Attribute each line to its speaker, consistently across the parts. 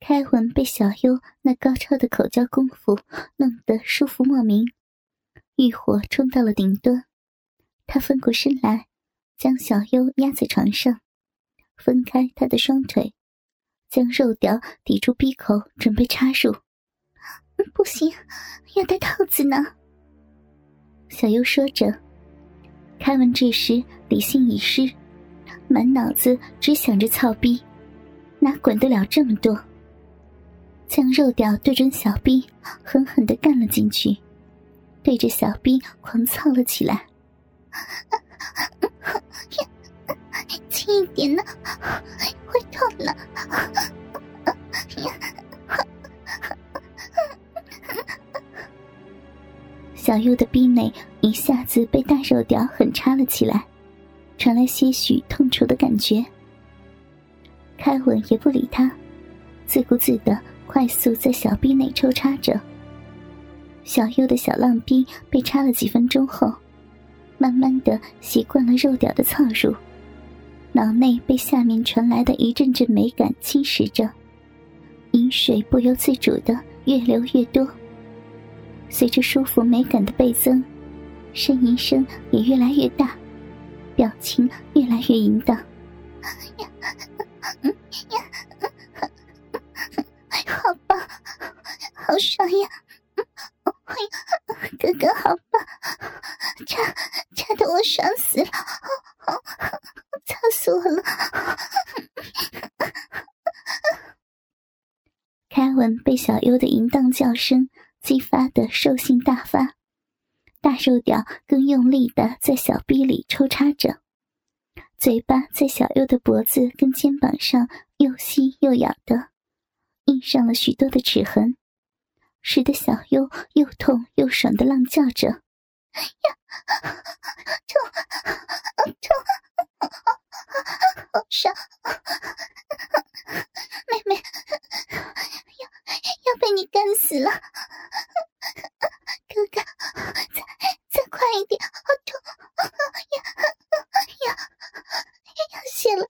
Speaker 1: 开文被小优那高超的口交功夫弄得舒服莫名，欲火冲到了顶端。他翻过身来，将小优压在床上，分开他的双腿，将肉屌抵住闭口，准备插入。不行，要戴套子呢。小优说着，凯文这时理性已失，满脑子只想着操逼，哪管得了这么多？将肉屌对准小臂，狠狠的干了进去，对着小臂狂操了起来。轻一点呢，会痛了。小优的臂内一下子被大肉屌狠插了起来，传来些许痛楚的感觉。开文也不理他，自顾自的。快速在小臂内抽插着，小优的小浪逼被插了几分钟后，慢慢的习惯了肉屌的操入，脑内被下面传来的一阵阵美感侵蚀着，饮水不由自主的越流越多。随着舒服美感的倍增，呻吟声也越来越大，表情越来越淫荡。呀好爽呀！哎呀，哥哥好棒，差差的我爽死了，操死我了！凯文被小优的淫荡叫声兽性大发，大肉屌更用力的在小臂里抽插着，嘴巴在小优的脖子跟肩膀上又吸又咬的，印上了许多的齿痕。使得小优又痛又爽的浪叫着：“呀，痛，痛，好爽！妹妹，要要被你干死了！哥哥，再再快一点，好痛！呀呀，要血了！”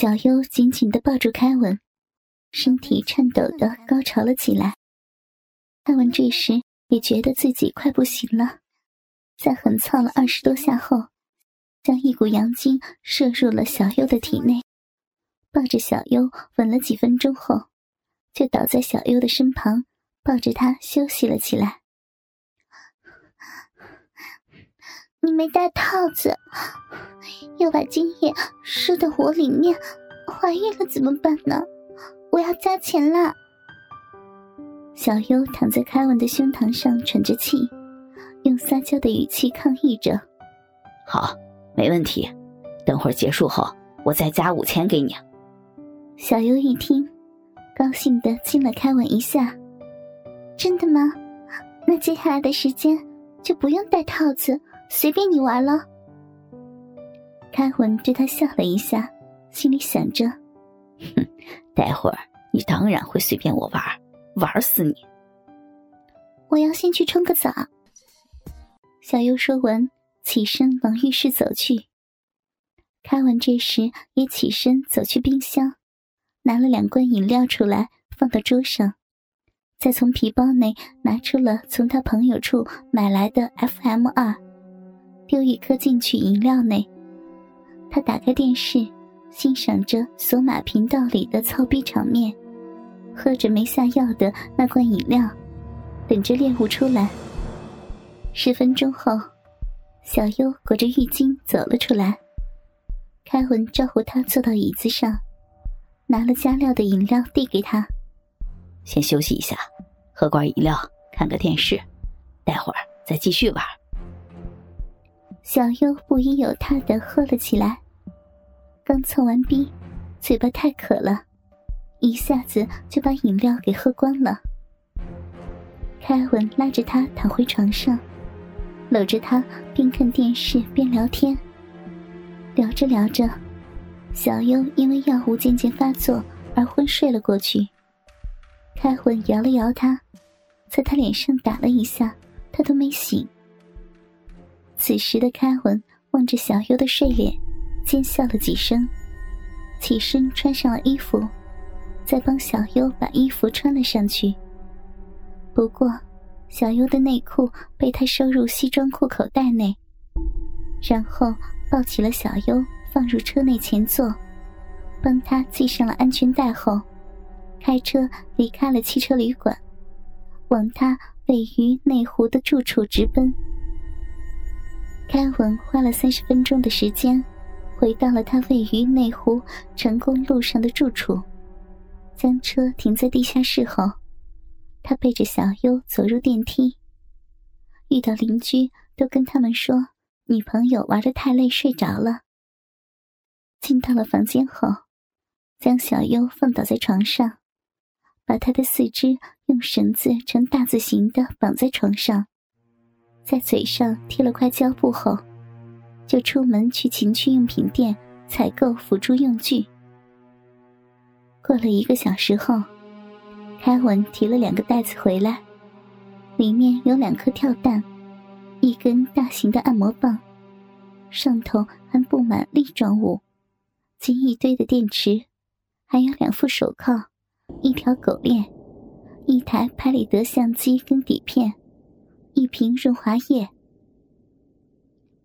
Speaker 1: 小优紧紧的抱住开文，身体颤抖的高潮了起来。凯文这时也觉得自己快不行了，在狠操了二十多下后，将一股阳精射入了小优的体内，抱着小优吻了几分钟后，就倒在小优的身旁，抱着他休息了起来。你没戴套子。又把精液射到我里面，怀孕了怎么办呢？我要加钱啦！小优躺在凯文的胸膛上喘着气，用撒娇的语气抗议着：“
Speaker 2: 好，没问题，等会儿结束后我再加五千给你。”
Speaker 1: 小优一听，高兴的亲了凯文一下：“真的吗？那接下来的时间就不用戴套子，随便你玩了。”开文对他笑了一下，心里想着：“
Speaker 2: 哼，待会儿你当然会随便我玩，玩死你。”
Speaker 1: 我要先去冲个澡。小优说完，起身往浴室走去。开文这时也起身走去冰箱，拿了两罐饮料出来放到桌上，再从皮包内拿出了从他朋友处买来的 FM 二，丢一颗进去饮料内。他打开电视，欣赏着索马频道里的操逼场面，喝着没下药的那罐饮料，等着猎物出来。十分钟后，小优裹着浴巾走了出来。开文招呼他坐到椅子上，拿了加料的饮料递给他，
Speaker 2: 先休息一下，喝罐饮料，看个电视，待会儿再继续玩。
Speaker 1: 小优不依有他的喝了起来，刚凑完逼，嘴巴太渴了，一下子就把饮料给喝光了。凯文拉着他躺回床上，搂着他边看电视边聊天。聊着聊着，小优因为药物渐渐发作而昏睡了过去。凯文摇了摇他，在他脸上打了一下，他都没醒。此时的凯文望着小优的睡脸，尖笑了几声，起身穿上了衣服，再帮小优把衣服穿了上去。不过，小优的内裤被他收入西装裤口袋内，然后抱起了小优，放入车内前座，帮他系上了安全带后，开车离开了汽车旅馆，往他位于内湖的住处直奔。凯文花了三十分钟的时间，回到了他位于内湖成功路上的住处，将车停在地下室后。他背着小优走入电梯，遇到邻居都跟他们说女朋友玩的太累睡着了。进到了房间后，将小优放倒在床上，把他的四肢用绳子呈大字形的绑在床上，在嘴上贴了块胶布后，就出门去情趣用品店采购辅助用具。过了一个小时后。凯文提了两个袋子回来，里面有两颗跳蛋，一根大型的按摩棒，上头还布满粒状物，及一堆的电池，还有两副手铐，一条狗链，一台拍立得相机跟底片，一瓶润滑液。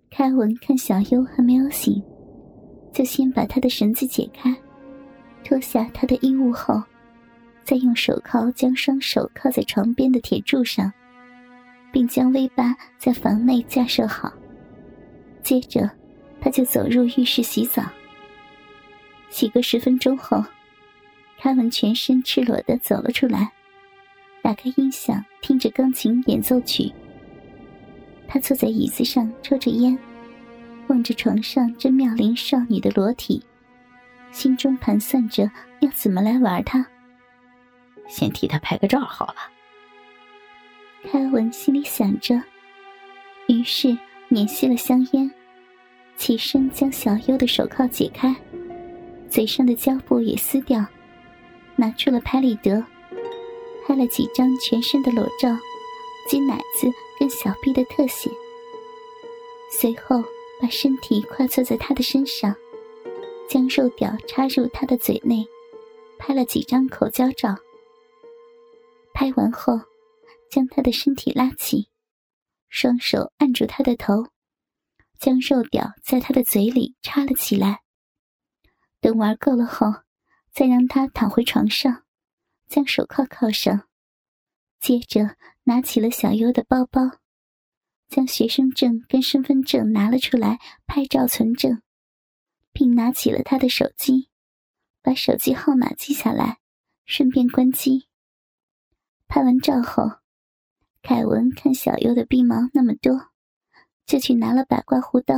Speaker 1: 凯文看小优还没有醒，就先把他的绳子解开，脱下他的衣物后。再用手铐将双手铐在床边的铁柱上，并将 V 八在房内架设好。接着，他就走入浴室洗澡。洗个十分钟后，凯文全身赤裸的走了出来，打开音响，听着钢琴演奏曲。他坐在椅子上抽着烟，望着床上这妙龄少女的裸体，心中盘算着要怎么来玩她。
Speaker 2: 先替她拍个照好了。
Speaker 1: 凯文心里想着，于是捻熄了香烟，起身将小优的手铐解开，嘴上的胶布也撕掉，拿出了拍立得，拍了几张全身的裸照及奶子跟小臂的特写。随后把身体跨坐在他的身上，将肉屌插入他的嘴内，拍了几张口交照。拍完后，将他的身体拉起，双手按住他的头，将肉屌在他的嘴里插了起来。等玩够了后，再让他躺回床上，将手铐铐上，接着拿起了小优的包包，将学生证跟身份证拿了出来拍照存证，并拿起了他的手机，把手机号码记下来，顺便关机。拍完照后，凯文看小优的鼻毛那么多，就去拿了把刮胡刀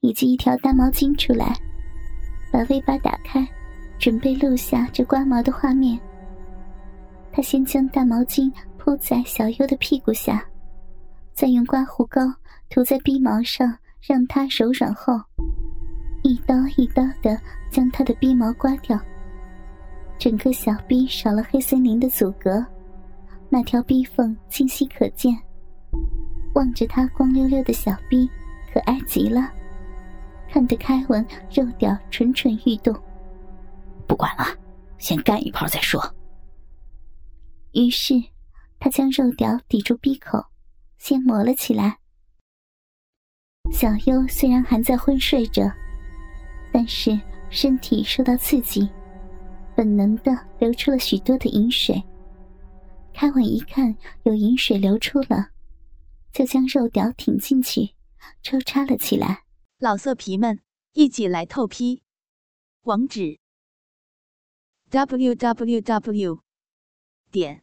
Speaker 1: 以及一条大毛巾出来，把 V 八打开，准备录下这刮毛的画面。他先将大毛巾铺在小优的屁股下，再用刮胡膏涂在鼻毛上，让它柔软后，一刀一刀的将他的鼻毛刮掉，整个小臂少了黑森林的阻隔。那条逼缝清晰可见，望着他光溜溜的小逼，可爱极了，看得开文肉屌蠢蠢欲动。
Speaker 2: 不管了，先干一炮再说。
Speaker 1: 于是，他将肉屌抵住鼻口，先磨了起来。小优虽然还在昏睡着，但是身体受到刺激，本能的流出了许多的饮水。开文一看有饮水流出了，就将肉屌挺进去，抽插了起来。
Speaker 3: 老色皮们，一起来透批！网址 www 点